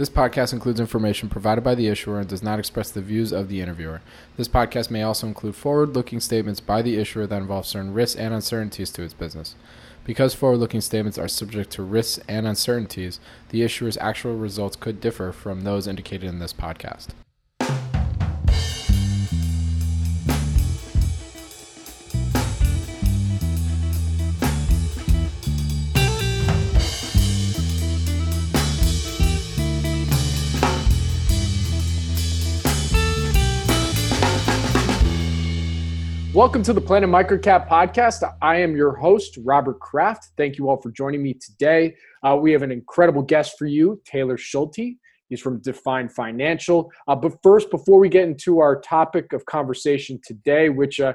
This podcast includes information provided by the issuer and does not express the views of the interviewer. This podcast may also include forward looking statements by the issuer that involve certain risks and uncertainties to its business. Because forward looking statements are subject to risks and uncertainties, the issuer's actual results could differ from those indicated in this podcast. Welcome to the Planet Microcap podcast. I am your host, Robert Kraft. Thank you all for joining me today. Uh, we have an incredible guest for you, Taylor Schulte. He's from Define Financial. Uh, but first, before we get into our topic of conversation today, which uh,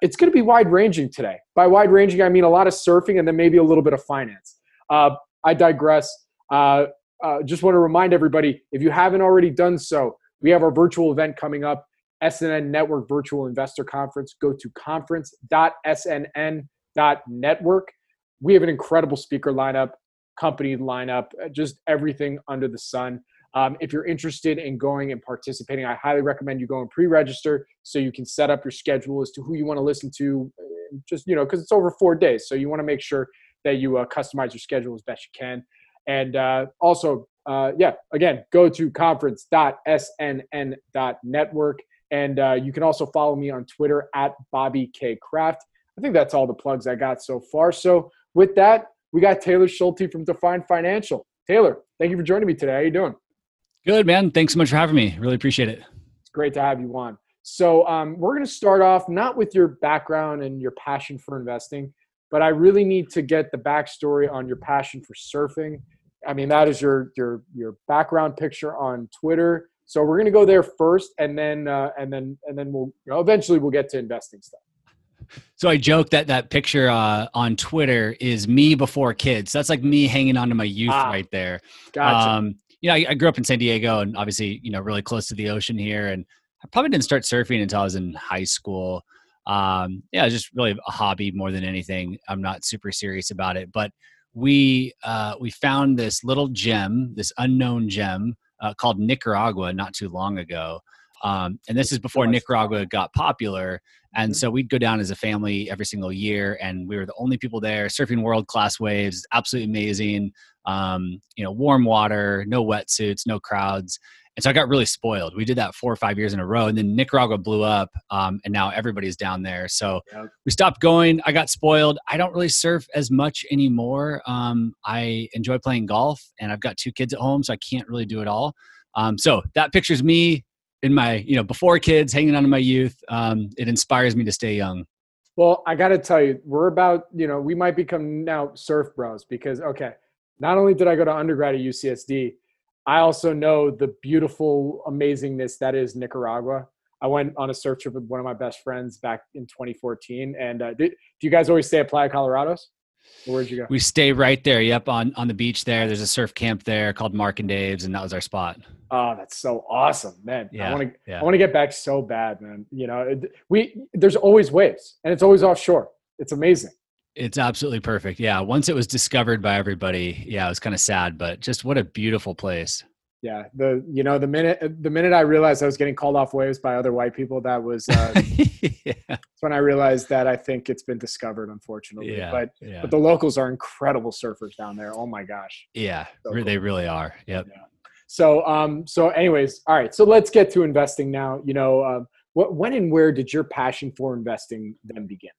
it's going to be wide ranging today. By wide ranging, I mean a lot of surfing and then maybe a little bit of finance. Uh, I digress. Uh, uh, just want to remind everybody if you haven't already done so, we have our virtual event coming up SNN Network Virtual Investor Conference. Go to conference.snn.network. We have an incredible speaker lineup, company lineup, uh, just everything under the sun. Um, if you're interested in going and participating, I highly recommend you go and pre-register so you can set up your schedule as to who you want to listen to. Uh, just you know, because it's over four days, so you want to make sure that you uh, customize your schedule as best you can. And uh, also, uh, yeah, again, go to conference.snn.network. And uh, you can also follow me on Twitter at Bobby K Kraft. I think that's all the plugs I got so far. So with that, we got Taylor Schulte from Define Financial. Taylor, thank you for joining me today. How you doing? Good, man. Thanks so much for having me. Really appreciate it. It's great to have you on. So um, we're going to start off not with your background and your passion for investing, but I really need to get the backstory on your passion for surfing. I mean, that is your your your background picture on Twitter so we're going to go there first, and then uh, and then and then we'll you know, eventually we'll get to investing stuff. So I joke that that picture uh, on Twitter is me before kids. That's like me hanging on to my youth ah, right there. Gotcha. Um, you know, I, I, grew up in San Diego, and obviously, you know, really close to the ocean here. And I probably didn't start surfing until I was in high school. Um, yeah, just really a hobby more than anything. I'm not super serious about it, but we uh, we found this little gem, this unknown gem uh, called Nicaragua not too long ago. Um, and this is before Nicaragua got popular. And mm-hmm. so we'd go down as a family every single year, and we were the only people there surfing world class waves, absolutely amazing. Um, you know, warm water, no wetsuits, no crowds. And so I got really spoiled. We did that four or five years in a row, and then Nicaragua blew up, um, and now everybody's down there. So yep. we stopped going. I got spoiled. I don't really surf as much anymore. Um, I enjoy playing golf, and I've got two kids at home, so I can't really do it all. Um, so that picture's me in my, you know, before kids, hanging on to my youth. Um, it inspires me to stay young. Well, I got to tell you, we're about, you know, we might become now surf bros because, okay, not only did I go to undergrad at UCSD, I also know the beautiful amazingness that is Nicaragua. I went on a surf trip with one of my best friends back in 2014. And uh, did, do you guys always stay at Playa Colorados? Where'd you go? We stay right there. Yep, on on the beach there. There's a surf camp there called Mark and Dave's, and that was our spot. Oh, that's so awesome, man! Yeah, I want to yeah. I want to get back so bad, man. You know, we there's always waves, and it's always offshore. It's amazing. It's absolutely perfect. Yeah. Once it was discovered by everybody, yeah, it was kind of sad, but just what a beautiful place. Yeah. The you know the minute the minute I realized I was getting called off waves by other white people, that was uh, yeah. that's when I realized that I think it's been discovered, unfortunately. Yeah, but yeah. but the locals are incredible surfers down there. Oh my gosh. Yeah, so cool. they really are. Yep. Yeah. So um so anyways, all right. So let's get to investing now. You know, um, what when and where did your passion for investing then begin?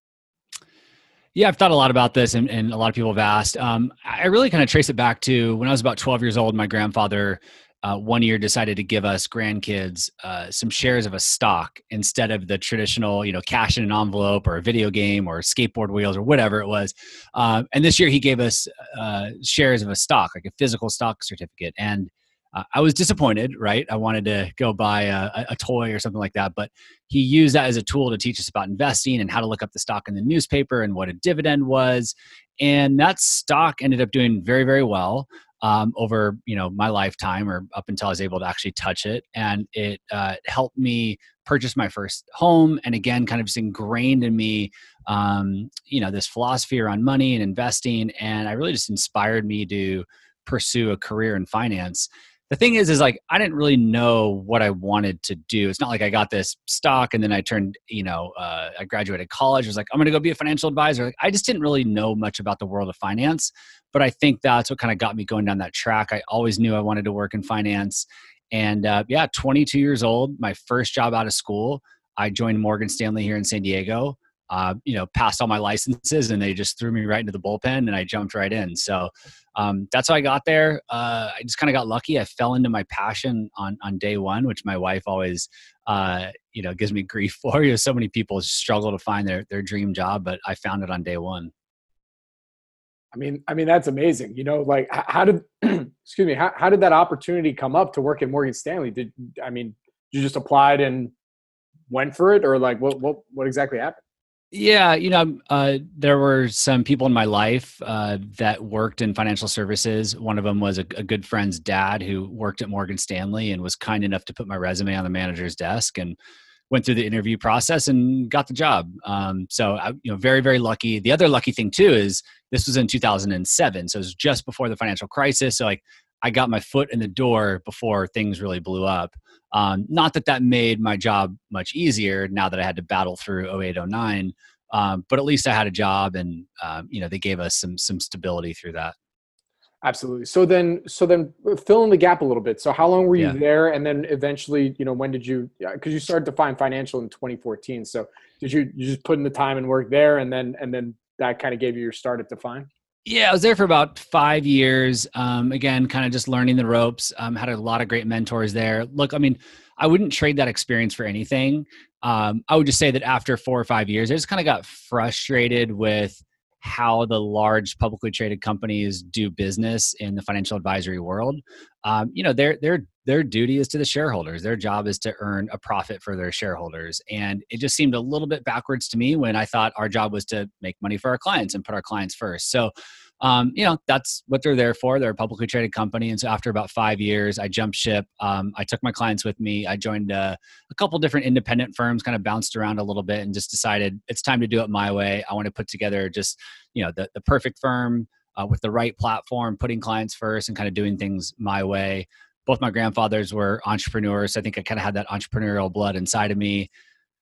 Yeah, I've thought a lot about this, and, and a lot of people have asked. Um, I really kind of trace it back to when I was about 12 years old. My grandfather uh, one year decided to give us grandkids uh, some shares of a stock instead of the traditional, you know, cash in an envelope or a video game or skateboard wheels or whatever it was. Uh, and this year he gave us uh, shares of a stock, like a physical stock certificate. And uh, I was disappointed, right? I wanted to go buy a, a, toy or something like that, but he used that as a tool to teach us about investing and how to look up the stock in the newspaper and what a dividend was. And that stock ended up doing very, very well um, over you know my lifetime or up until I was able to actually touch it, and it uh, helped me purchase my first home. And again, kind of just ingrained in me, um, you know, this philosophy around money and investing, and I really just inspired me to pursue a career in finance the thing is, is like I didn't really know what I wanted to do. It's not like I got this stock and then I turned, you know, uh, I graduated college. I was like, I'm going to go be a financial advisor. Like, I just didn't really know much about the world of finance, but I think that's what kind of got me going down that track. I always knew I wanted to work in finance, and uh, yeah, 22 years old, my first job out of school, I joined Morgan Stanley here in San Diego uh, you know, passed all my licenses and they just threw me right into the bullpen and I jumped right in. So um, that's how I got there. Uh, I just kind of got lucky. I fell into my passion on, on day one, which my wife always, uh, you know, gives me grief for. You know, so many people struggle to find their, their dream job, but I found it on day one. I mean, I mean that's amazing. You know, like how did excuse me, how, how did that opportunity come up to work at Morgan Stanley? Did I mean you just applied and went for it, or like what what what exactly happened? Yeah, you know, uh, there were some people in my life uh, that worked in financial services. One of them was a, a, good friend's dad who worked at Morgan Stanley and was kind enough to put my resume on the manager's desk and went through the interview process and got the job. Um, so, I, you know, very, very lucky. The other lucky thing too is this was in 2007, so it was just before the financial crisis. So, like, I got my foot in the door before things really blew up. Um, not that that made my job much easier now that I had to battle through 08, 09, um, but at least I had a job and, um, you know, they gave us some, some stability through that. Absolutely. So then, so then fill in the gap a little bit. So how long were you yeah. there? And then eventually, you know, when did you, cause you started Define Financial in 2014. So did you, you just put in the time and work there and then, and then that kind of gave you your start at Define? Yeah, I was there for about five years. Um, again, kind of just learning the ropes. Um, had a lot of great mentors there. Look, I mean, I wouldn't trade that experience for anything. Um, I would just say that after four or five years, I just kind of got frustrated with how the large publicly traded companies do business in the financial advisory world. Um, you know, their their their duty is to the shareholders. Their job is to earn a profit for their shareholders, and it just seemed a little bit backwards to me when I thought our job was to make money for our clients and put our clients first. So um, you know that's what they're there for. They're a publicly traded company. And so after about five years i jumped ship. Um, i took my clients with me. I joined a, a couple different independent firms kind of bounced around a little bit and just decided it's time to do it my way. I want to put together just you know the, the perfect firm uh, with the right platform putting clients first and kind of doing things my way. Both my grandfathers were entrepreneurs so i think i kind of had that entrepreneurial blood inside of me.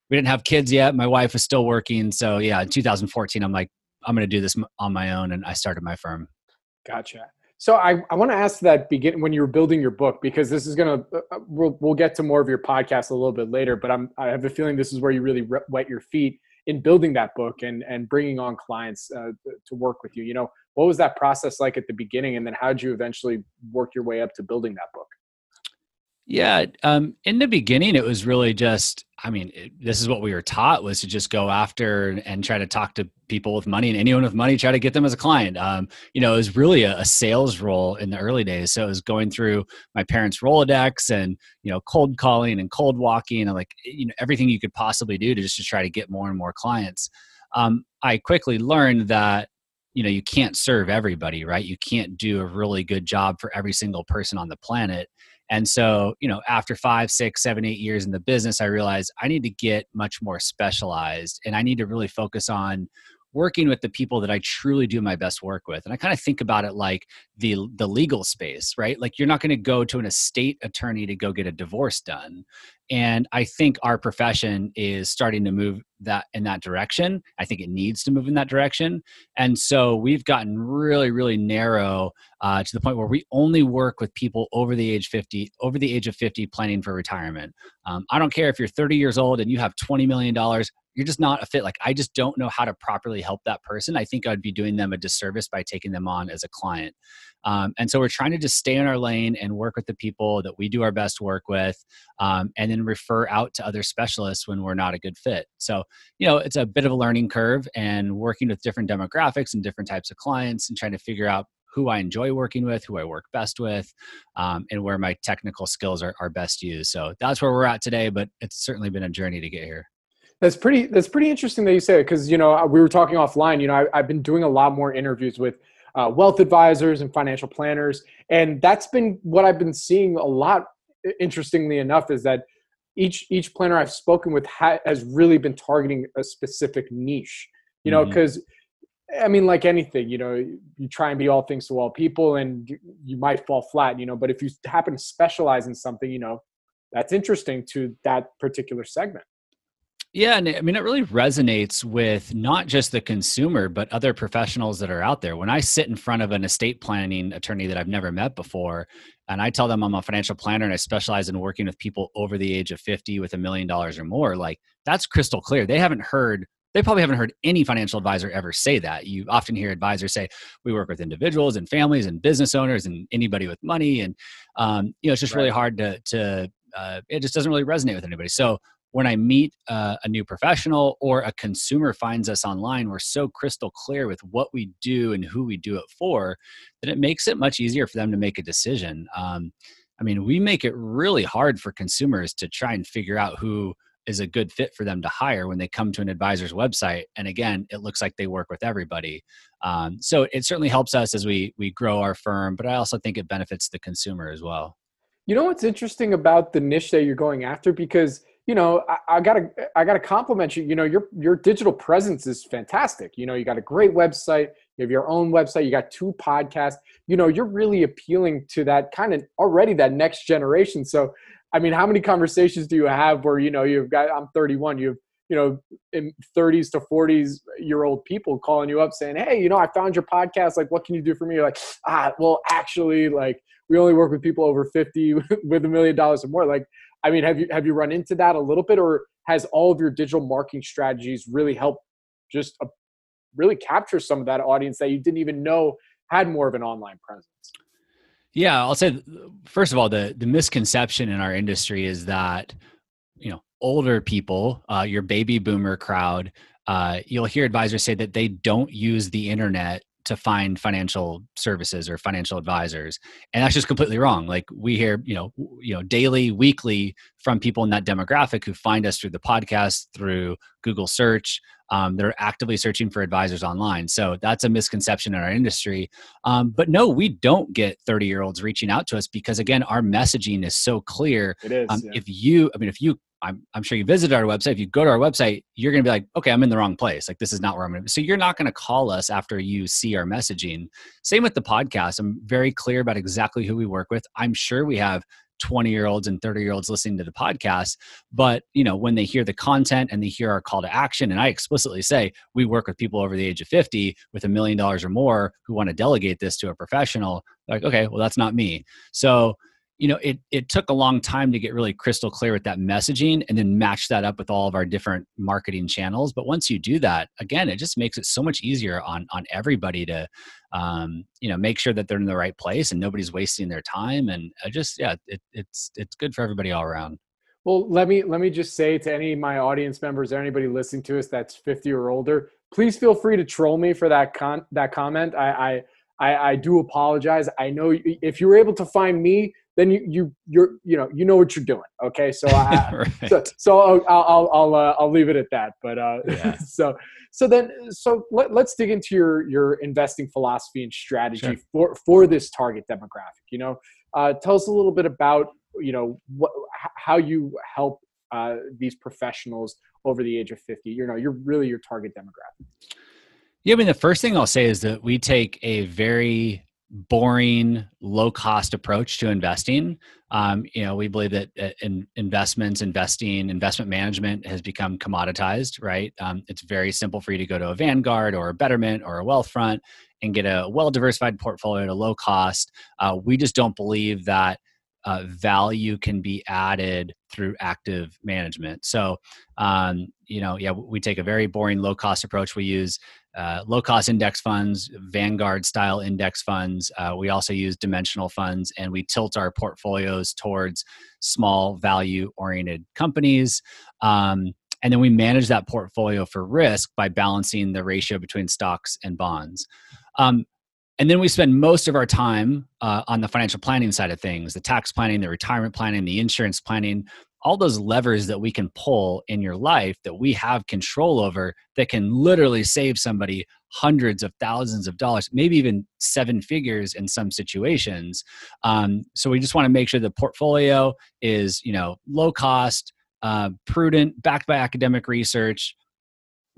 We didn't have kids yet. My wife was still working. So yeah in 2014 i'm like I'm going to do this on my own, and I started my firm. Gotcha. So I, I want to ask that begin when you were building your book because this is going to uh, uh, we'll we'll get to more of your podcast a little bit later, but I'm I have a feeling this is where you really wet your feet in building that book and and bringing on clients uh, to work with you. You know, what was that process like at the beginning, and then how did you eventually work your way up to building that book? Yeah, um, in the beginning, it was really just. I mean, it, this is what we were taught was to just go after and try to talk to people with money and anyone with money, try to get them as a client. Um, you know, it was really a, a, sales role in the early days. So it was going through my parents' Rolodex and you know, cold calling and cold walking and like you know everything you could possibly do to just to try to get more and more clients. Um, I quickly learned that you know you can't serve everybody, right? You can't do a really good job for every single person on the planet and so, you know, after five, six, seven, eight years in the business, I realized I need to get much more specialized and I need to really focus on working with the people that I truly do my best work with. And I kind of think about it like the the legal space, right? Like you're not going to go to an estate attorney to go get a divorce done. And I think our profession is starting to move that in that direction. I think it needs to move in that direction. And so we've gotten really, really narrow uh, to the point where we only work with people over the age 50, over the age of 50 planning for retirement. Um, I don't care if you're 30 years old and you have $20 million you're just not a fit. Like, I just don't know how to properly help that person. I think I'd be doing them a disservice by taking them on as a client. Um, and so we're trying to just stay in our lane and work with the people that we do our best work with, um, and then refer out to other specialists when we're not a good fit. So, you know, it's a bit of a learning curve and working with different demographics and different types of clients and trying to figure out who I enjoy working with, who I work best with, um, and where my technical skills are, are best used. So that's where we're at today, but it's certainly been a journey to get here. That's pretty. That's pretty interesting that you say it because you know we were talking offline. You know, I, have been doing a lot more interviews with uh, wealth advisors and financial planners, and that's been what I've been seeing a lot. Interestingly enough, is that each each planner I've spoken with ha- has really been targeting a specific niche. You know, because mm-hmm I mean, like anything, you know, you try and be all things to all people, and you, you might fall flat, you know. But if you happen to specialize in something, you know, that's interesting to that particular segment. Yeah, and I mean, it really resonates with not just the consumer, but other professionals that are out there. When I sit in front of an estate planning attorney that I've never met before, and I tell them I'm a financial planner and I specialize in working with people over the age of 50 with a million dollars or more, like that's crystal clear. They haven't heard they probably haven't heard any financial advisor ever say that. You often hear advisors say, "We work with individuals and families and business owners and anybody with money," and um, you know, it's just right. really hard to to uh, it just doesn't really resonate with anybody. So when I meet a new professional or a consumer finds us online, we're so crystal clear with what we do and who we do it for that it makes it much easier for them to make a decision. Um, I mean, we make it really hard for consumers to try and figure out who is a good fit for them to hire when they come to an advisor's website. And again, it looks like they work with everybody. Um, so it certainly helps us as we we grow our firm, but I also think it benefits the consumer as well. You know what's interesting about the niche that you're going after because you know I, I, gotta I gotta compliment you. You know your your digital presence is fantastic. You know you got a great website. You have your own website. You got two podcasts. You know you're really appealing to that kind of already that next generation. So I mean, how many conversations do you have where you know you've got I'm 31, you have you know in 30s to 40s year old people calling you up saying, hey, you know, I found your podcast. Like, what can you do for me? You're like, ah, well, actually, like we only work with people over 50 with a million dollars or more. Like, I mean, have you have you run into that a little bit, or has all of your digital marketing strategies really helped just uh, really capture some of that audience that you didn't even know had more of an online presence? Yeah, I'll say first of all, the the misconception in our industry is that you know older people, uh, your baby boomer crowd, uh, you'll hear advisors say that they don't use the internet to find financial services or financial advisors and that's just completely wrong like we hear you know you know daily weekly from people in that demographic who find us through the podcast through google search um, they're actively searching for advisors online. So that's a misconception in our industry. Um, but no, we don't get 30 year olds reaching out to us because, again, our messaging is so clear. It is. Um, yeah. If you, I mean, if you, I'm, I'm sure you visited our website. If you go to our website, you're going to be like, okay, I'm in the wrong place. Like, this is not where I'm going to be. So you're not going to call us after you see our messaging. Same with the podcast. I'm very clear about exactly who we work with. I'm sure we have 20 year olds and 30 year olds listening to the podcast but you know when they hear the content and they hear our call to action and i explicitly say we work with people over the age of 50 with a million dollars or more who want to delegate this to a professional like okay well that's not me so you know it it took a long time to get really crystal clear with that messaging and then match that up with all of our different marketing channels. But once you do that again it just makes it so much easier on on everybody to um, you know make sure that they're in the right place and nobody's wasting their time. And I just yeah it, it's it's good for everybody all around. Well let me let me just say to any of my audience members or anybody listening to us that's 50 or older please feel free to troll me for that con that comment. I i I, I do apologize. I know if you were able to find me then you you you're you know you know what you're doing. Okay, so I, right. so, so I'll I'll I'll, uh, I'll leave it at that. But uh, yeah. so so then so let, us dig into your your investing philosophy and strategy sure. for for this target demographic. You know, uh, tell us a little bit about you know what how you help uh, these professionals over the age of 50 you know you're really your target demographic yeah i mean the first thing i'll say is that we take a very boring, low cost approach to investing. Um, you know, we believe that uh, in investments, investing, investment management has become commoditized, right? Um, it's very simple for you to go to a Vanguard or a Betterment or a Wealthfront and get a well diversified portfolio at a low cost. Uh, we just don't believe that uh, value can be added through active management. So, um, you know, yeah, we take a very boring low cost approach. We use uh, low cost index funds, Vanguard style index funds. Uh, we also use dimensional funds and we tilt our portfolios towards small value oriented companies. Um, and then we manage that portfolio for risk by balancing the ratio between stocks and bonds. Um, and then we spend most of our time uh, on the financial planning side of things the tax planning, the retirement planning, the insurance planning, all those levers that we can pull in your life that we have control over that can literally save somebody hundreds of thousands of dollars, maybe even seven figures in some situations. Um, so we just want to make sure the portfolio is, you know, low cost, uh, prudent, backed by academic research,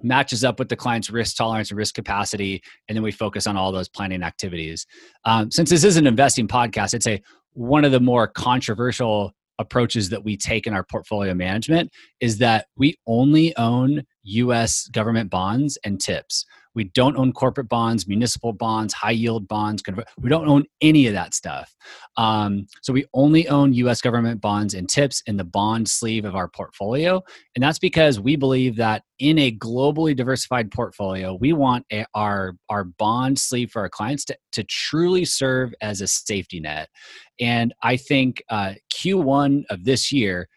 matches up with the client's risk tolerance and risk capacity and then we focus on all those planning activities um, since this is an investing podcast i'd say one of the more controversial approaches that we take in our portfolio management is that we only own us government bonds and tips we don't own corporate bonds, municipal bonds, high yield bonds. We don't own any of that stuff. Um, so we only own US government bonds and tips in the bond sleeve of our portfolio. And that's because we believe that in a globally diversified portfolio, we want a, our, our bond sleeve for our clients to, to truly serve as a safety net. And I think uh, Q1 of this year,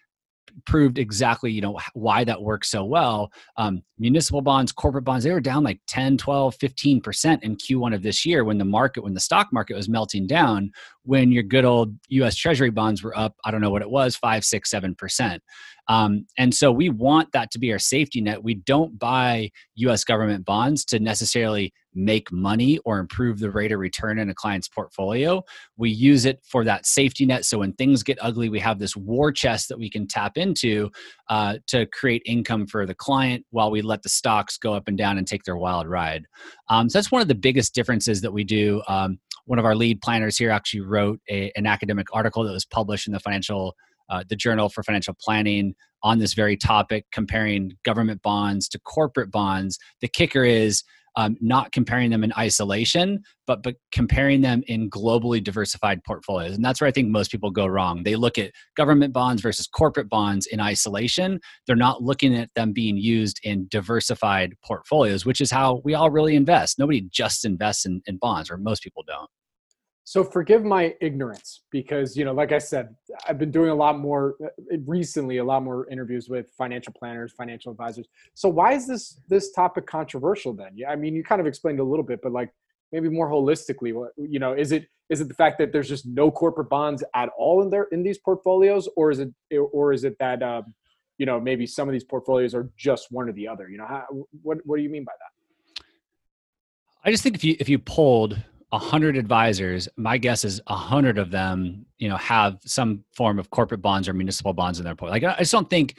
proved exactly you know why that works so well. Um, municipal bonds corporate bonds they were down like 10 12 15% in q1 of this year when the market when the stock market was melting down when your good old us treasury bonds were up i don't know what it was 5 6 7% um, and so we want that to be our safety net we don't buy us government bonds to necessarily make money or improve the rate of return in a client's portfolio. We use it for that safety net. So when things get ugly, we have this war chest that we can tap into uh, to create income for the client while we let the stocks go up and down and take their wild ride. Um, so that's one of the biggest differences that we do. Um, one of our lead planners here actually wrote a, an academic article that was published in the financial uh, the Journal for Financial Planning on this very topic, comparing government bonds to corporate bonds. The kicker is um, not comparing them in isolation, but but comparing them in globally diversified portfolios. And that's where I think most people go wrong. They look at government bonds versus corporate bonds in isolation. They're not looking at them being used in diversified portfolios, which is how we all really invest. Nobody just invests in, in bonds, or most people don't. So forgive my ignorance because you know, like I said, I've been doing a lot more uh, recently, a lot more interviews with financial planners, financial advisors. So why is this this topic controversial then? Yeah, I mean, you kind of explained a little bit, but like maybe more holistically, what you know, is it is it the fact that there's just no corporate bonds at all in there in these portfolios, or is it or is it that um, you know maybe some of these portfolios are just one or the other? You know, how, what what do you mean by that? I just think if you if you pulled 100 advisors my guess is 100 of them you know have some form of corporate bonds or municipal bonds in their portfolio like i just don't think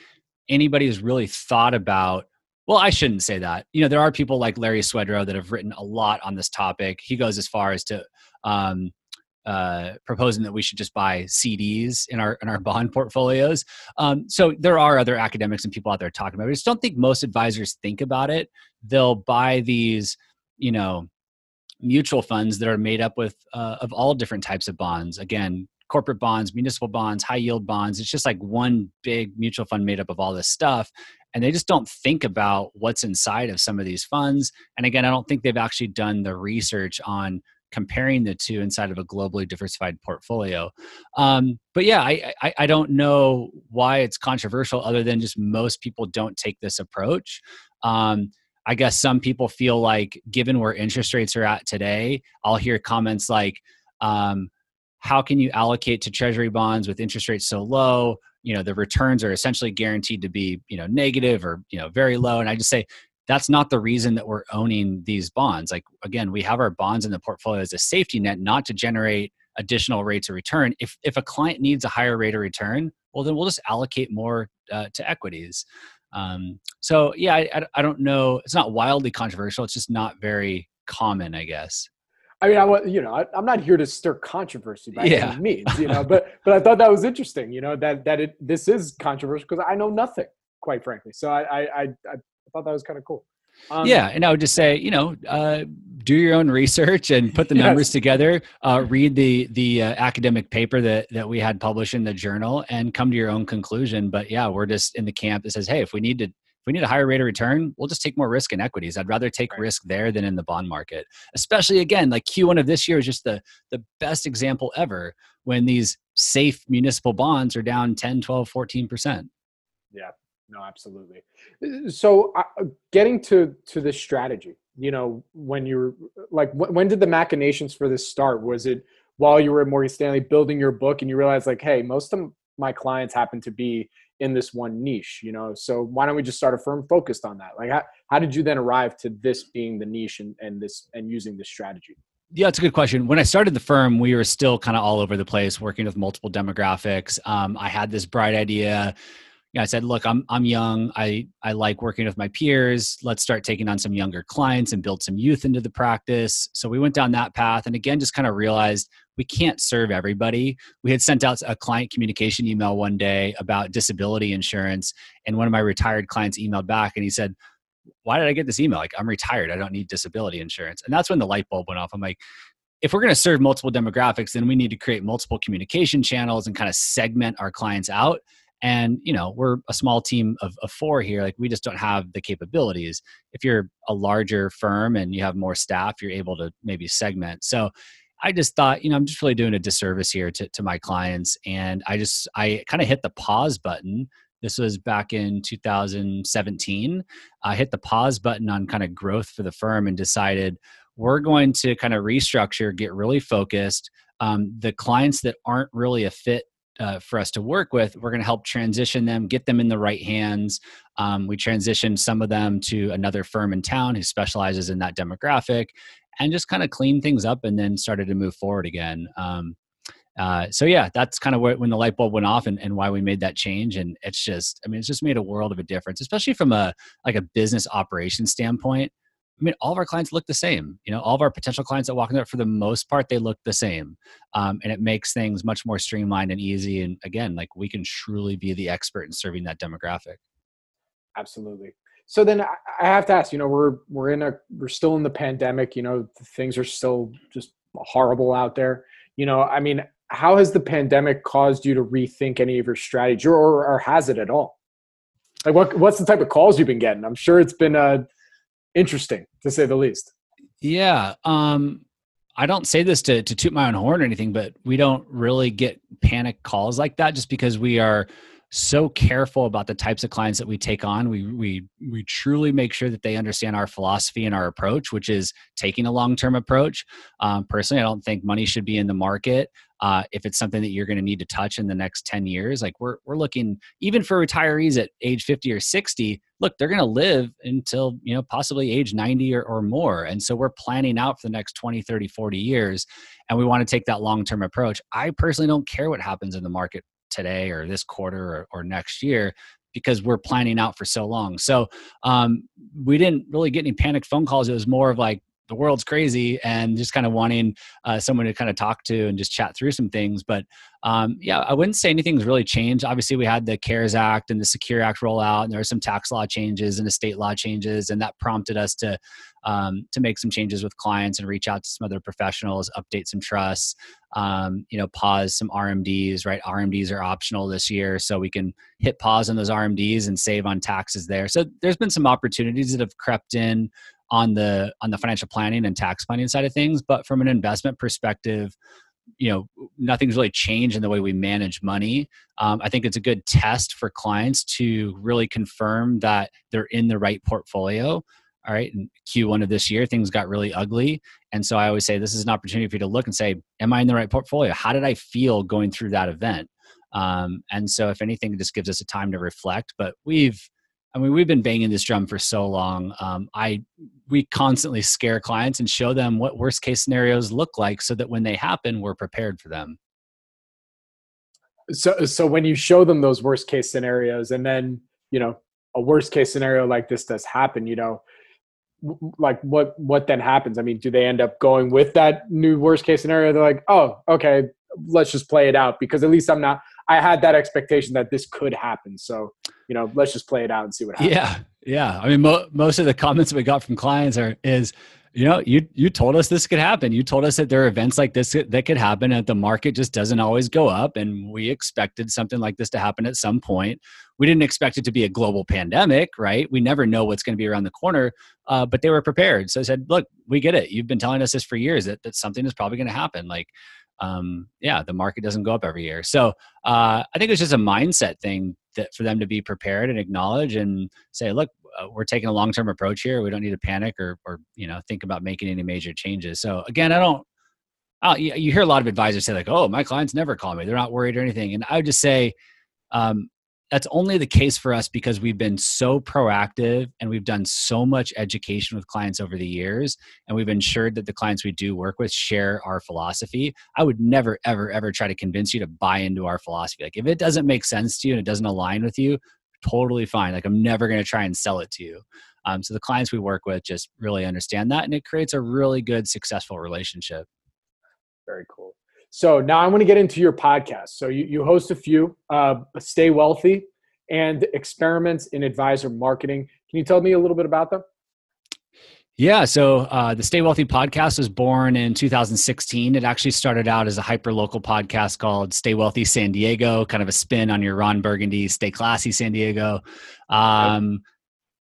anybody has really thought about well i shouldn't say that you know there are people like larry swedroe that have written a lot on this topic he goes as far as to um, uh, proposing that we should just buy CDs in our in our bond portfolios. Um, so there are other academics and people out there talking about it. I just don't think most advisors think about it. They'll buy these, you know, mutual funds that are made up with uh, of all different types of bonds. Again, corporate bonds, municipal bonds, high yield bonds. It's just like one big mutual fund made up of all this stuff. And they just don't think about what's inside of some of these funds. And again, I don't think they've actually done the research on comparing the two inside of a globally diversified portfolio. Um, but yeah, I, I, I don't know why it's controversial other than just most people don't take this approach. Um, I guess some people feel like, given where interest rates are at today, I'll hear comments like, um, how can you allocate to treasury bonds with interest rates so low? You know, the returns are essentially guaranteed to be, you know, negative or, you know, very low. And I just say, that's not the reason that we're owning these bonds. Like, again, we have our bonds in the portfolio as a safety net, not to generate additional rates of return. If, if a client needs a higher rate of return, well, then we'll just allocate more uh, to equities. Um, so yeah, I, I don't know. It's not wildly controversial. It's just not very common, I guess. I mean, I want you know, I, am not here to stir controversy by yeah. any means, you know, but but I thought that was interesting, you know, that that it this is controversial because I know nothing, quite frankly. So I I I, I thought that was kind of cool. Um, yeah, and I would just say, you know, uh, do your own research and put the yes. numbers together. Uh, read the the uh, academic paper that that we had published in the journal, and come to your own conclusion. But yeah, we're just in the camp that says, hey, if we need to if we need a higher rate of return, we'll just take more risk in equities. I'd rather take right. risk there than in the bond market. Especially again, like Q1 of this year is just the the best example ever when these safe municipal bonds are down 10, 12, 14%. Yeah, no absolutely. So uh, getting to to this strategy you know when you're like wh- when did the machinations for this start? Was it while you were at morgan stanley building your book and you realized like hey most of my clients happen to be in this one niche you know? So why don't we just start a firm focused on that? Like how, how did you then arrive to this being the niche and, and this and using this strategy? Yeah, it's a good question. When I started the firm, we were still kind of all over the place, working with multiple demographics. Um, I had this bright idea know, I said, look, I'm I'm young. I I like working with my peers. Let's start taking on some younger clients and build some youth into the practice. So we went down that path, and again, just kind of realized we can't serve everybody. We had sent out a client communication email one day about disability insurance, and one of my retired clients emailed back, and he said, "Why did I get this email? Like I'm retired. I don't need disability insurance." And that's when the light bulb went off. I'm like, if we're going to serve multiple demographics, then we need to create multiple communication channels and kind of segment our clients out and you know we're a small team of, of four here like we just don't have the capabilities. If you're a larger firm and you have more staff you're able to maybe segment. So i just thought you know i'm just really doing a disservice here to, to my clients and i just i kind of hit the pause button. This was back in 2017 i hit the pause button on kind of growth for the firm and decided we're going to kind of restructure get really focused. Um, the clients that aren't really a fit uh, for us to work with, we're going to help transition them, get them in the right hands. Um, we transitioned some of them to another firm in town who specializes in that demographic and just kind of clean things up and then started to move forward again. Um, uh, so yeah, that's kind of when the light bulb went off and, and why we made that change. And it's just, I mean, it's just made a world of a difference, especially from a like a business operation standpoint. I mean, all of our clients look the same. You know, all of our potential clients that walk in there, for the most part, they look the same, um, and it makes things much more streamlined and easy. And again, like we can truly be the expert in serving that demographic. Absolutely. So then I have to ask. You know, we're we're in a we're still in the pandemic. You know, things are still just horrible out there. You know, I mean, how has the pandemic caused you to rethink any of your strategy, or, or has it at all? Like, what what's the type of calls you've been getting? I'm sure it's been a interesting to say the least. Yeah. Um, I don't say this to, to toot my own horn or anything, but we don't really get panic calls like that just because we are so careful about the types of clients that we take on. We we we truly make sure that they understand our philosophy and our approach, which is taking a long term approach. Um, personally, I don't think money should be in the market uh, if it's something that you're going to need to touch in the next ten years. Like we're we're looking even for retirees at age fifty or sixty. Look, they're going to live until you know possibly age 90 or, or more and so we're planning out for the next 20 30 40 years and we want to take that long term approach i personally don't care what happens in the market today or this quarter or, or next year because we're planning out for so long. So um, we didn't really get any panicked phone calls. It was more of like, the world's crazy and just kind of wanting uh, someone to kind of talk to and just chat through some things. But um, yeah, I wouldn't say anything's really changed. Obviously, we had the CARES Act and the Secure Act roll out, and there were some tax law changes and estate law changes, and that prompted us to um, to make some changes with clients and reach out to some other professionals, update some trusts, um, you know, pause some RMDs. Right, RMDs are optional this year, so we can hit pause on those RMDs and save on taxes there. So there's been some opportunities that have crept in on the on the financial planning and tax planning side of things but from an investment perspective you know nothing's really changed in the way we manage money. Um, i think it's a good test for clients to really confirm that they're in the right portfolio. All right in q1 of this year things got really ugly. And so i always say this is an opportunity for you to look and say am i in the right portfolio? How did i feel going through that event um, and so if anything it just gives us a time to reflect but we've I mean, we've been banging this drum for so long. Um, I we constantly scare clients and show them what worst case scenarios look like, so that when they happen, we're prepared for them. So, so when you show them those worst case scenarios, and then you know a worst case scenario like this does happen, you know, like what what then happens? I mean, do they end up going with that new worst case scenario? They're like, oh, okay, let's just play it out because at least I'm not. I had that expectation that this could happen, so you know, let's just play it out and see what happens. Yeah, yeah. I mean, mo- most of the comments we got from clients are is, you know, you you told us this could happen. You told us that there are events like this that could happen, and the market just doesn't always go up. And we expected something like this to happen at some point. We didn't expect it to be a global pandemic, right? We never know what's going to be around the corner, uh, but they were prepared. So I said, look, we get it. You've been telling us this for years that that something is probably going to happen. Like um, yeah, the market doesn't go up every year. So uh, I think it's just a mindset thing that for them to be prepared and acknowledge and say, look, uh, we're taking a long term approach here. We don't need to panic or or you know think about making any major changes. So again, I don't. You, you hear a lot of advisors say like, "Oh, my clients never call me; they're not worried or anything." And I would just say, um, that's only the case for us because we've been so proactive and we've done so much education with clients over the years and we've ensured that the clients we do work with share our philosophy i would never ever ever try to convince you to buy into our philosophy like if it doesn't make sense to you and it doesn't align with you totally fine. Like I'm never going to try and sell it to you. Um, so the clients we work with just really understand that, and it creates a really good, successful relationship. Very cool. So now I want to get into your podcast. So you, you host a few, uh, Stay Wealthy and Experiments in Advisor Marketing. Can you tell me a little bit about them? Yeah, so uh, the Stay Wealthy podcast was born in 2016. It actually started out as a hyper local podcast called Stay Wealthy San Diego, kind of a spin on your Ron Burgundy Stay Classy San Diego. Um,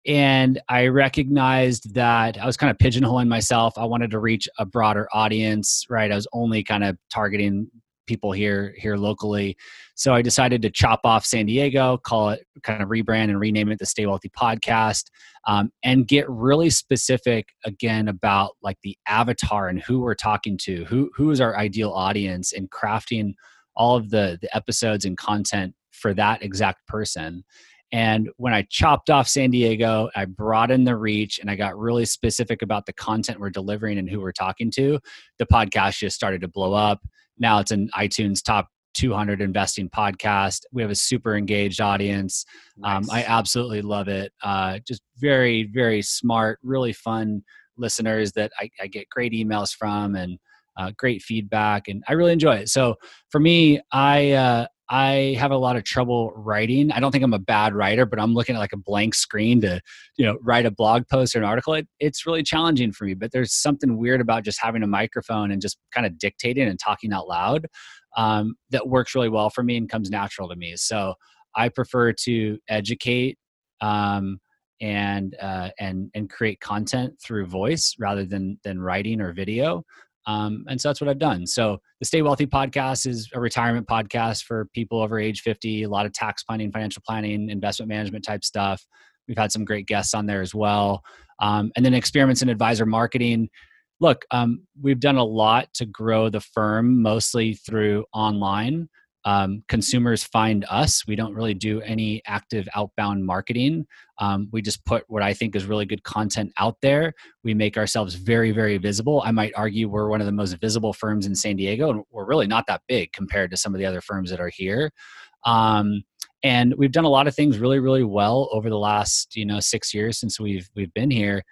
and I recognized that I was kind of pigeonholing myself. I wanted to reach a broader audience, right? I was only kind of targeting people here here locally. So I decided to chop off San Diego, call it kind of rebrand and rename it the Stay Wealthy Podcast, um, and get really specific again about like the avatar and who we're talking to, who who is our ideal audience, and crafting all of the the episodes and content for that exact person. And when I chopped off San Diego, I brought in the reach and I got really specific about the content we're delivering and who we're talking to. The podcast just started to blow up. Now it's an iTunes top 200 investing podcast. We have a super engaged audience. Nice. Um, I absolutely love it. Uh, just very, very smart, really fun listeners that I, I get great emails from and uh, great feedback, and I really enjoy it. So for me, I uh, I have a lot of trouble writing. I don't think I'm a bad writer, but I'm looking at like a blank screen to, you know, write a blog post or an article. It, it's really challenging for me, but there's something weird about just having a microphone and just kind of dictating and talking out loud um, that works really well for me and comes natural to me. So I prefer to educate um, and uh, and and create content through voice rather than than writing or video. Um, and so that's what I've done. So the Stay Wealthy podcast is a retirement podcast for people over age 50, a lot of tax planning, financial planning, investment management type stuff. We've had some great guests on there as well. Um, and then experiments in advisor marketing. Look, um, we've done a lot to grow the firm, mostly through online um, consumers find us. We don't really do any active outbound marketing. Um, we just put what I think is really good content out there. We make ourselves very, very visible. I might argue we're one of the most visible firms in San Diego, and we're really not that big compared to some of the other firms that are here. Um, and we've done a lot of things really, really well over the last you know six years since we've we've been here.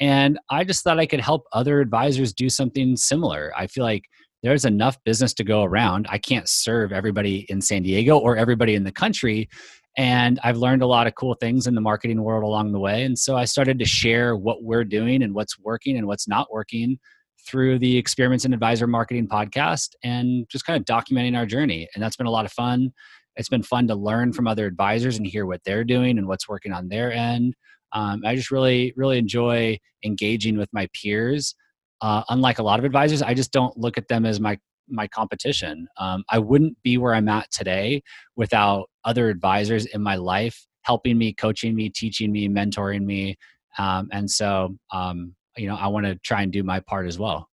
And I just thought I could help other advisors do something similar. I feel like there's enough business to go around. I can't serve everybody in San Diego or everybody in the country. And I've learned a lot of cool things in the marketing world along the way. And so I started to share what we're doing and what's working and what's not working through the Experiments in Advisor Marketing podcast and just kind of documenting our journey. And that's been a lot of fun. It's been fun to learn from other advisors and hear what they're doing and what's working on their end. Um, I just really, really enjoy engaging with my peers uh, unlike a lot of advisors, I just don't look at them as my my competition. Um, I wouldn't be where I'm at today without other advisors in my life helping me, coaching me, teaching me, mentoring me, um, and so um, you know I want to try and do my part as well.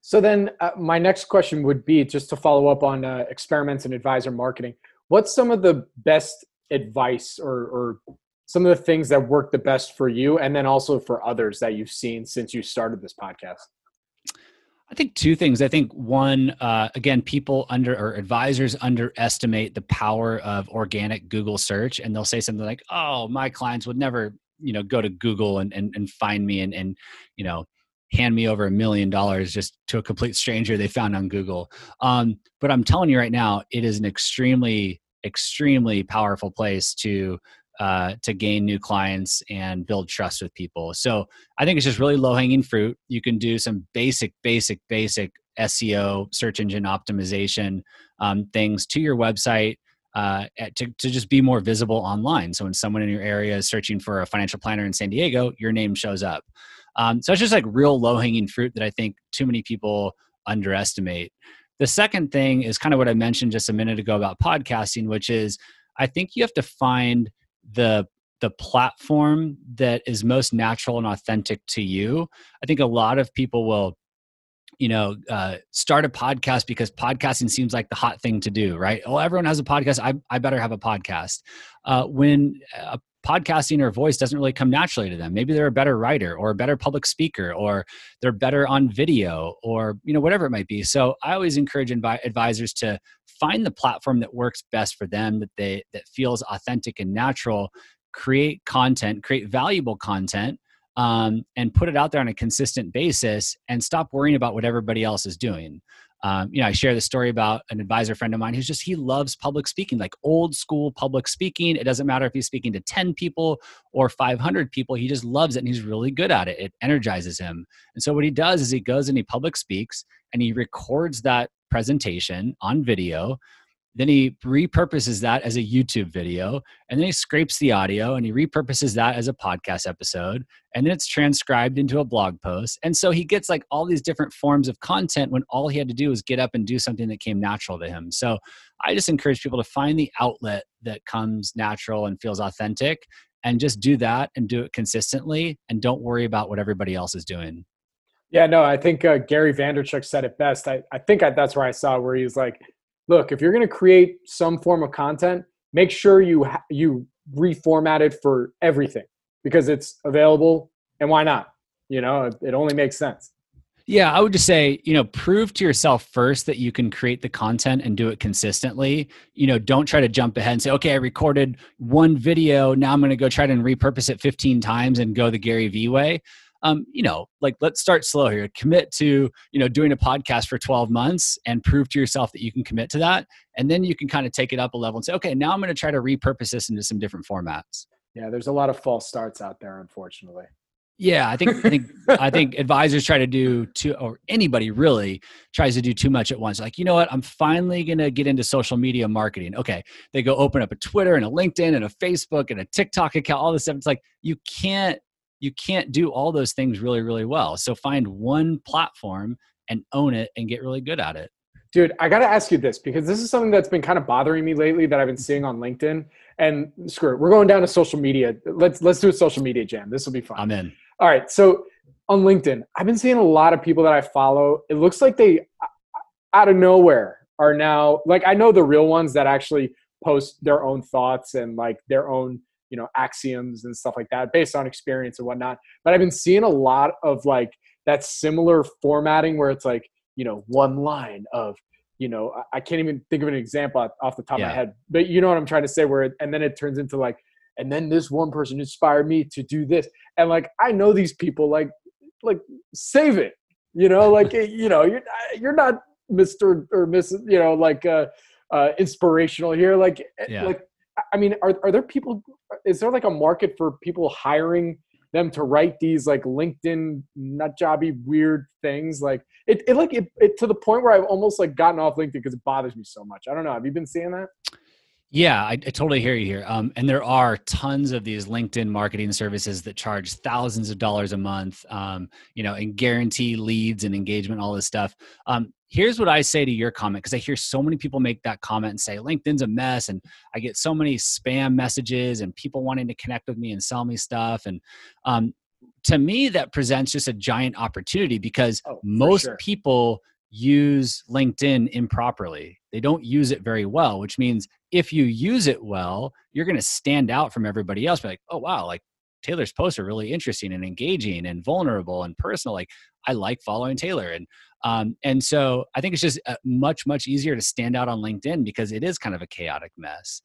So then, uh, my next question would be just to follow up on uh, experiments in advisor marketing. What's some of the best advice or, or some of the things that work the best for you and then also for others that you've seen since you started this podcast I think two things. I think one, uh, again, people under or advisors underestimate the power of organic Google search, and they'll say something like, "Oh, my clients would never, you know, go to Google and and, and find me and and you know." hand me over a million dollars just to a complete stranger they found on Google. Um, but I'm telling you right now, it is an extremely, extremely powerful place to uh, to gain new clients and build trust with people. So I think it's just really low hanging fruit. You can do some basic, basic, basic SEO, search engine optimization um, things to your website uh, to, to just be more visible online. So when someone in your area is searching for a financial planner in San Diego, your name shows up. Um, so it's just like real low hanging fruit that I think too many people underestimate. The second thing is kind of what I mentioned just a minute ago about podcasting, which is I think you have to find the the platform that is most natural and authentic to you. I think a lot of people will you know uh, start a podcast because podcasting seems like the hot thing to do right oh everyone has a podcast i, I better have a podcast uh, when a, podcasting or voice doesn't really come naturally to them. Maybe they're a better writer or a better public speaker or they're better on video or you know whatever it might be. So I always encourage invi- advisors to find the platform that works best for them that they that feels authentic and natural, create content, create valuable content um, and put it out there on a consistent basis and stop worrying about what everybody else is doing um, you know, I share the story about an advisor friend of mine who's just, he loves public speaking, like old school public speaking. It doesn't matter if he's speaking to 10 people or 500 people, he just loves it and he's really good at it. It energizes him. And so what he does is he goes and he public speaks and he records that presentation on video then he repurposes that as a YouTube video, and then he scrapes the audio and he repurposes that as a podcast episode, and then it's transcribed into a blog post. And so he gets like all these different forms of content when all he had to do was get up and do something that came natural to him. So I just encourage people to find the outlet that comes natural and feels authentic and just do that and do it consistently and don't worry about what everybody else is doing. Yeah, no, I think uh, Gary Vaynerchuk said it best. I, I think I, that's where I saw where he's like, look, if you're going to create some form of content, make sure you ha- you reformat it for everything because it's available and why not? You know, it, it only makes sense. Yeah, I would just say, you know, prove to yourself first that you can create the content and do it consistently. You know, don't try to jump ahead and say, okay, I recorded one video. Now I'm going to go try to repurpose it 15 times and go the Gary Vee way um, you know, like let's start slow here. Commit to, you know, doing a podcast for 12 months and prove to yourself that you can commit to that. And then you can kind of take it up a level and say, okay, now I'm going to try to repurpose this into some different formats. Yeah, there's a lot of false starts out there, unfortunately. Yeah, I think I think I think advisors try to do too, or anybody really tries to do too much at once. Like, you know what? I'm finally gonna get into social media marketing. Okay, they go open up a Twitter and a LinkedIn and a Facebook and a TikTok account. All this stuff. It's like you can't you can't do all those things really, really well. So find one platform and own it and get really good at it. Dude, I got to ask you this because this is something that's been kind of bothering me lately that I've been seeing on LinkedIn. And screw it, we're going down to social media. Let's let's do a social media jam. This will be fun. I'm in. All right. So on LinkedIn, I've been seeing a lot of people that I follow. It looks like they out of nowhere are now like I know the real ones that actually post their own thoughts and like their own you know axioms and stuff like that based on experience and whatnot but i've been seeing a lot of like that similar formatting where it's like you know one line of you know i can't even think of an example off the top yeah. of my head but you know what i'm trying to say where it, and then it turns into like and then this one person inspired me to do this and like i know these people like like save it you know like you know you're you're not mr or miss you know like uh uh inspirational here like yeah. like I mean, are are there people? Is there like a market for people hiring them to write these like LinkedIn nut jobby weird things? Like it, it like it, it to the point where I've almost like gotten off LinkedIn because it bothers me so much. I don't know. Have you been seeing that? Yeah, I, I, totally hear you here. Um, and there are tons of these LinkedIn marketing services that charge thousands of dollars a month, um, you know, and guarantee leads and engagement, all this stuff. Um, here's what I say to your comment because I hear so many people make that comment and say LinkedIn's a mess, and I get so many spam messages and people wanting to connect with me and sell me stuff. And um, to me, that presents just a giant opportunity because oh, most sure. people use LinkedIn improperly. They don't use it very well, which means if you use it well, you're going to stand out from everybody else. Be like, oh wow, like Taylor's posts are really interesting and engaging and vulnerable and personal. Like I like following Taylor, and um, and so I think it's just uh, much much easier to stand out on LinkedIn because it is kind of a chaotic mess.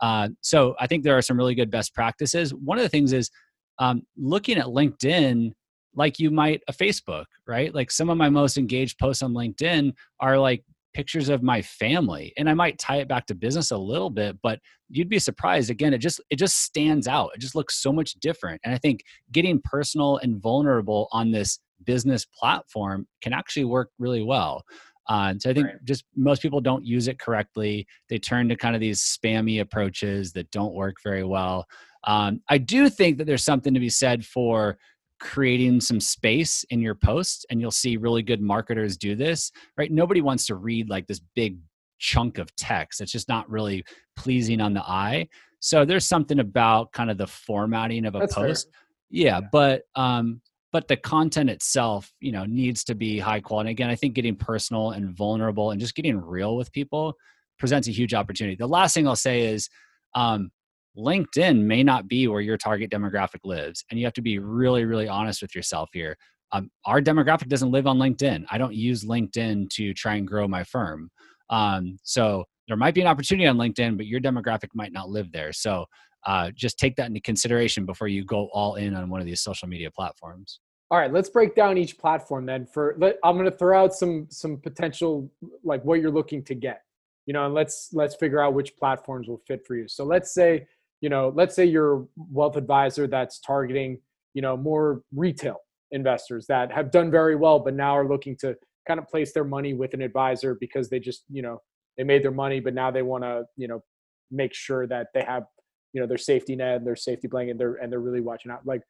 Uh, so I think there are some really good best practices. One of the things is um, looking at LinkedIn like you might a Facebook, right? Like some of my most engaged posts on LinkedIn are like pictures of my family and i might tie it back to business a little bit but you'd be surprised again it just it just stands out it just looks so much different and i think getting personal and vulnerable on this business platform can actually work really well uh, so I think right. just most people don't use it correctly. They turn to kind of these spammy approaches that don't work very well. Um, I do think that there's something to be said for creating some space in your post and you'll see really good marketers do this right? Nobody wants to read like this big chunk of text. It's just not really pleasing on the eye. So there's something about kind of the formatting of a That's post. Yeah, yeah, but um but the content itself you know needs to be high quality. Again i think getting personal and vulnerable and just getting real with people presents a huge opportunity. The last thing i'll say is um LinkedIn may not be where your target demographic lives. And you have to be really, really honest with yourself here. Um, our demographic doesn't live on LinkedIn. I don't use LinkedIn to try and grow my firm. Um, so there might be an opportunity on LinkedIn, but your demographic might not live there. So uh, just take that into consideration before you go all in on one of these social media platforms. All right, let's break down each platform then. For let, I'm going to throw out some some potential like what you're looking to get, you know, and let's let's figure out which platforms will fit for you. So let's say you know, let's say you're a wealth advisor that's targeting you know more retail investors that have done very well, but now are looking to kind of place their money with an advisor because they just you know they made their money, but now they want to you know make sure that they have you know their safety net, their safety blanket, and they're and they're really watching out like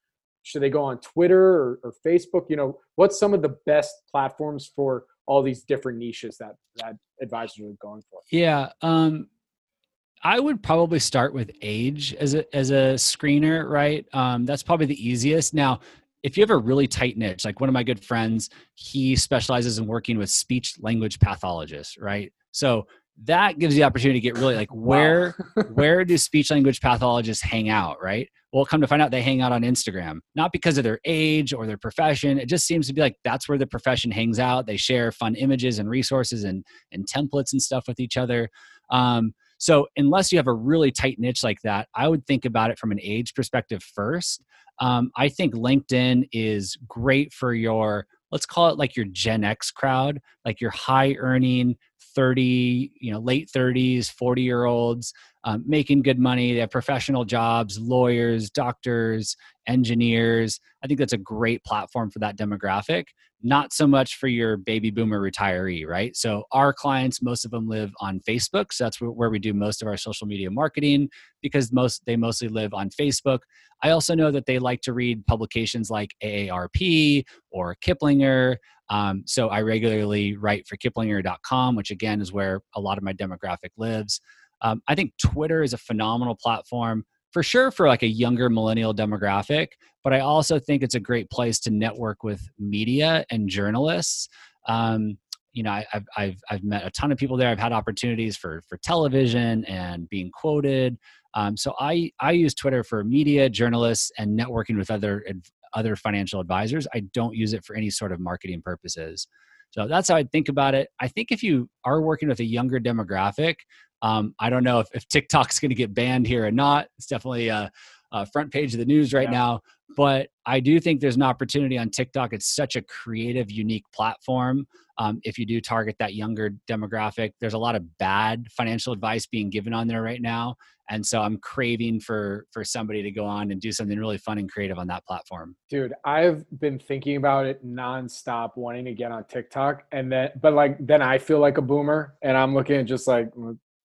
should they go on Twitter or, or Facebook? You know, what's some of the best platforms for all these different niches that that advisors are going for? Yeah, um, I would probably start with age as a as a screener, right? Um, that's probably the easiest. Now, if you have a really tight niche, like one of my good friends, he specializes in working with speech language pathologists, right? So that gives you the opportunity to get really like where wow. where do speech language pathologists hang out, right? Well, come to find out they hang out on Instagram, not because of their age or their profession. It just seems to be like that's where the profession hangs out. They share fun images and resources and and templates and stuff with each other. Um, so unless you have a really tight niche like that, I would think about it from an age perspective first. Um, I think LinkedIn is great for your let's call it like your Gen X crowd, like your high earning 30, you know, late 30s, 40 year olds um, making good money. They have professional jobs, lawyers, doctors, engineers. I think that's a great platform for that demographic. Not so much for your baby boomer retiree, right? So, our clients, most of them live on Facebook. So, that's where we do most of our social media marketing because most they mostly live on Facebook. I also know that they like to read publications like AARP or Kiplinger. Um, so, I regularly write for Kiplinger.com, which again is where a lot of my demographic lives. Um, I think Twitter is a phenomenal platform for sure for like a younger millennial demographic, but I also think it's a great place to network with media and journalists. Um, you know, I, have I've I've met a ton of people there. I've had opportunities for for television and being quoted. Um, so I I use Twitter for media, journalists, and networking with other other financial advisors. I don't use it for any sort of marketing purposes. So that's how I think about it. I think if you are working with a younger demographic, um, I don't know if, if TikTok's going to get banned here or not. It's definitely a, a front page of the news right yeah. now. But I do think there's an opportunity on TikTok. It's such a creative, unique platform. Um, if you do target that younger demographic, there's a lot of bad financial advice being given on there right now, and so I'm craving for for somebody to go on and do something really fun and creative on that platform. Dude, I've been thinking about it nonstop, wanting to get on TikTok, and then but like then I feel like a boomer, and I'm looking at just like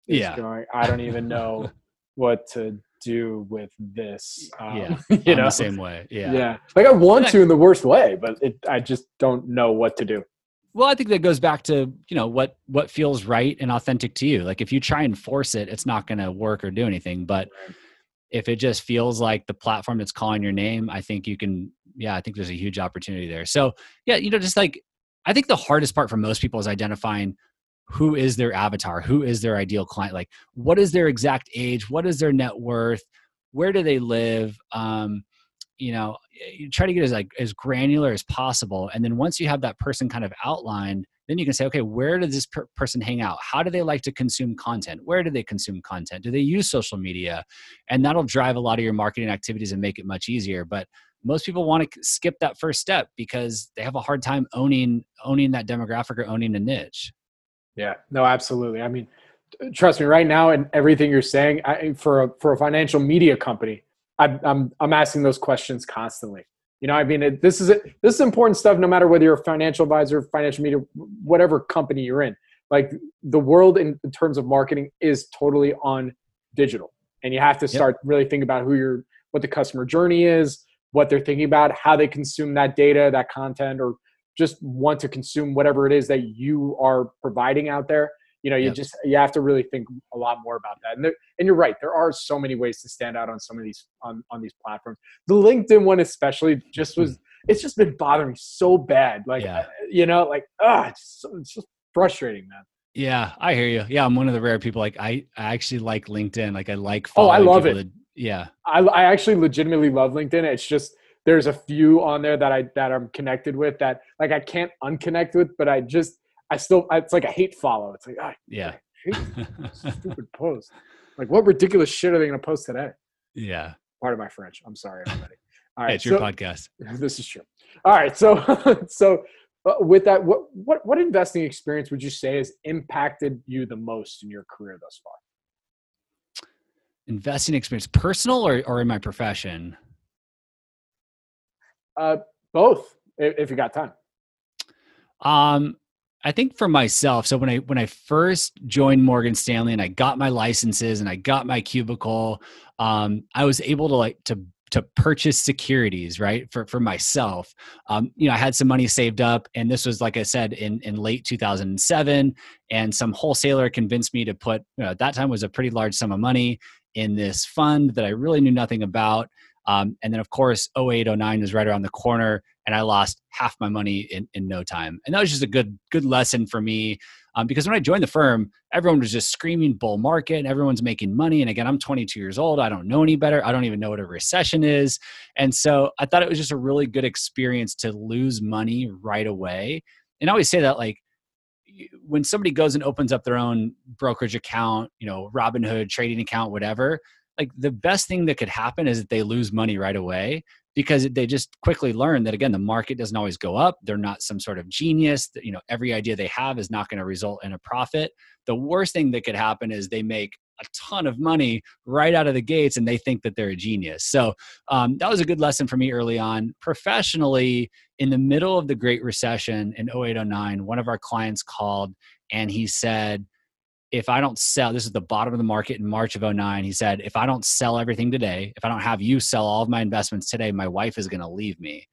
yeah, going, I don't even know what to do with this. Um, yeah, you know, the same way. Yeah, yeah. Like I want to in the worst way, but it, I just don't know what to do. Well, I think that goes back to you know what what feels right and authentic to you. Like if you try and force it, it's not going to work or do anything. But if it just feels like the platform that's calling your name, I think you can. Yeah, I think there's a huge opportunity there. So yeah, you know, just like I think the hardest part for most people is identifying who is their avatar who is their ideal client like what is their exact age what is their net worth where do they live um, you know you try to get as like as granular as possible and then once you have that person kind of outlined then you can say okay where does this per- person hang out? How do they like to consume content? Where do they consume content? Do they use social media? And that'll drive a lot of your marketing activities and make it much easier but most people want to skip that first step because they have a hard time owning owning that demographic or owning a niche. Yeah, no, absolutely. I mean, trust me, right now, and everything you're saying, I, for a for a financial media company, I'm I'm asking those questions constantly. You know, I mean, it, this is it. This is important stuff. No matter whether you're a financial advisor, financial media, whatever company you're in, like the world in, in terms of marketing is totally on digital, and you have to start yep. really thinking about who you're, what the customer journey is, what they're thinking about, how they consume that data, that content, or just want to consume whatever it is that you are providing out there you know you yep. just you have to really think a lot more about that and, there, and you're right there are so many ways to stand out on some of these on, on these platforms the linkedin one especially just was it's just been bothering me so bad like yeah. you know like ah it's, it's just frustrating man yeah i hear you yeah i'm one of the rare people like i, I actually like linkedin like i like oh i love it Yeah. I, I actually legitimately love LinkedIn. It's just there's a few on there that I that I'm connected with that like I can't unconnect with, but I just I still it's like a hate follow. It's like oh, yeah, stupid post. Like what ridiculous shit are they going to post today? Yeah. Part of my French. I'm sorry, everybody. All right, hey, it's your so, podcast. This is true. All right, so so uh, with that, what what what investing experience would you say has impacted you the most in your career thus far? Investing experience, personal or or in my profession? Uh, both, if, if you got time. Um, I think for myself, so when I when I first joined Morgan Stanley and I got my licenses and I got my cubicle, um, I was able to like to to purchase securities right for for myself. Um, you know i had some money saved up and this was like i said in in late 2007 and some wholesaler convinced me to put you know, at that time was a pretty large sum of money in this fund that i really knew nothing about. Um, and then of course 08 09 was right around the corner and i lost half my money in, in no time and that was just a good good lesson for me um, because when I joined the firm, everyone was just screaming bull market and everyone's making money. And again, I'm 22 years old. I don't know any better. I don't even know what a recession is. And so I thought it was just a really good experience to lose money right away. And I always say that like, when somebody goes and opens up their own brokerage account, you know, Robinhood trading account, whatever, like the best thing that could happen is that they lose money right away because they just quickly learn that again the market doesn't always go up. They're not some sort of genius. You know every idea they have is not going to result in a profit. The worst thing that could happen is they make a ton of money right out of the gates and they think that they're a genius. So um, that was a good lesson for me early on. Professionally in the middle of the great recession in 0809 one of our clients called and he said if I don't sell, this is the bottom of the market in March of 09. He said, if I don't sell everything today, if I don't have you sell all of my investments today, my wife is going to leave me.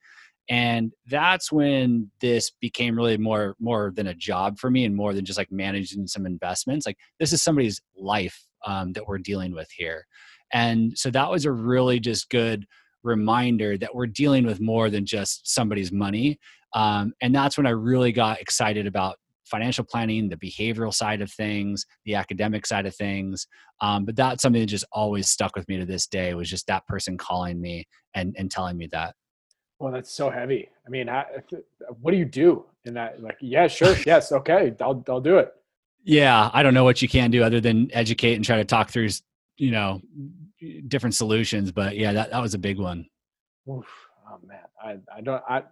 And that's when this became really more more than a job for me and more than just like managing some investments. Like this is somebody's life um, that we're dealing with here. And so that was a really just good reminder that we're dealing with more than just somebody's money. Um, and that's when I really got excited about financial planning, the behavioral side of things, the academic side of things. Um, but that's something that just always stuck with me to this day was just that person calling me and, and telling me that. Well, that's so heavy. I mean, what do you do in that? Like, yeah, sure. yes. Okay. I'll, I'll do it. Yeah. I don't know what you can do other than educate and try to talk through, you know, different solutions. But yeah, that, that was a big one. Oof. Oh man. I, I don't, I,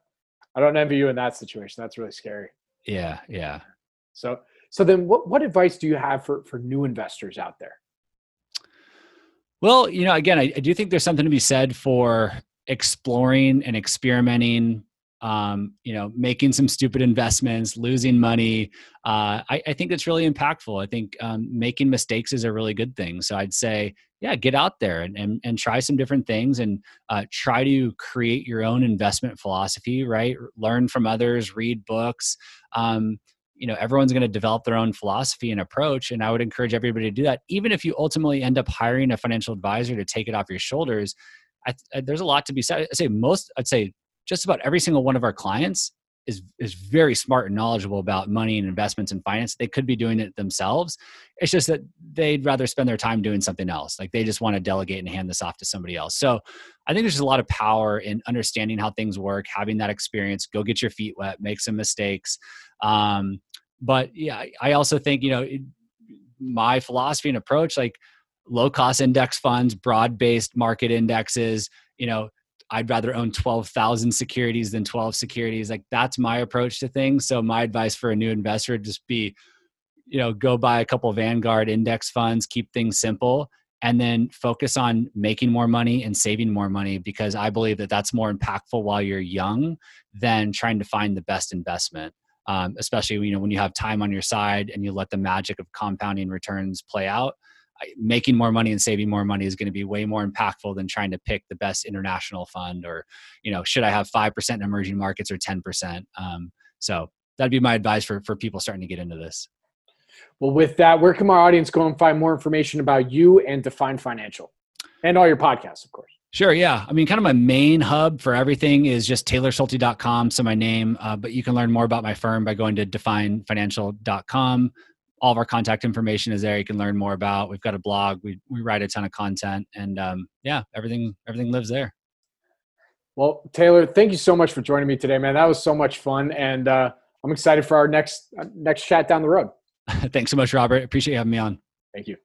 I don't envy you in that situation. That's really scary. Yeah, yeah. So so then what what advice do you have for for new investors out there? Well, you know, again, I, I do think there's something to be said for exploring and experimenting um, you know, making some stupid investments, losing money. Uh, I, I, think it's really impactful. I think um, making mistakes is a really good thing. So I'd say, yeah, get out there and, and, and try some different things and uh, try to create your own investment philosophy, right? Learn from others, read books. Um, you know, everyone's going to develop their own philosophy and approach. And I would encourage everybody to do that. Even if you ultimately end up hiring a financial advisor to take it off your shoulders, I, I, there's a lot to be said. I'd say most, I'd say just about every single one of our clients is is very smart and knowledgeable about money and investments and finance. They could be doing it themselves. It's just that they'd rather spend their time doing something else. Like they just want to delegate and hand this off to somebody else. So I think there's a lot of power in understanding how things work, having that experience, go get your feet wet, make some mistakes. Um, but yeah, I also think, you know, my philosophy and approach, like low cost index funds, broad based market indexes, you know, I'd rather own 12,000 securities than 12 securities. Like that's my approach to things. So my advice for a new investor would just be, you know, go buy a couple Vanguard index funds, keep things simple, and then focus on making more money and saving more money because I believe that that's more impactful while you're young than trying to find the best investment. Um, especially you know when you have time on your side and you let the magic of compounding returns play out making more money and saving more money is going to be way more impactful than trying to pick the best international fund or you know should i have 5% in emerging markets or 10% um, so that'd be my advice for for people starting to get into this well with that where can my audience go and find more information about you and define financial and all your podcasts of course Sure, yeah. I mean, kind of my main hub for everything is just taylorschulte.com. So my name, uh, but you can learn more about my firm by going to definefinancial.com all of our contact information is there. You can learn more about. We've got a blog. We we write a ton of content, and um, yeah, everything everything lives there. Well, Taylor, thank you so much for joining me today, man. That was so much fun, and uh, I'm excited for our next uh, next chat down the road. Thanks so much, Robert. Appreciate you having me on. Thank you.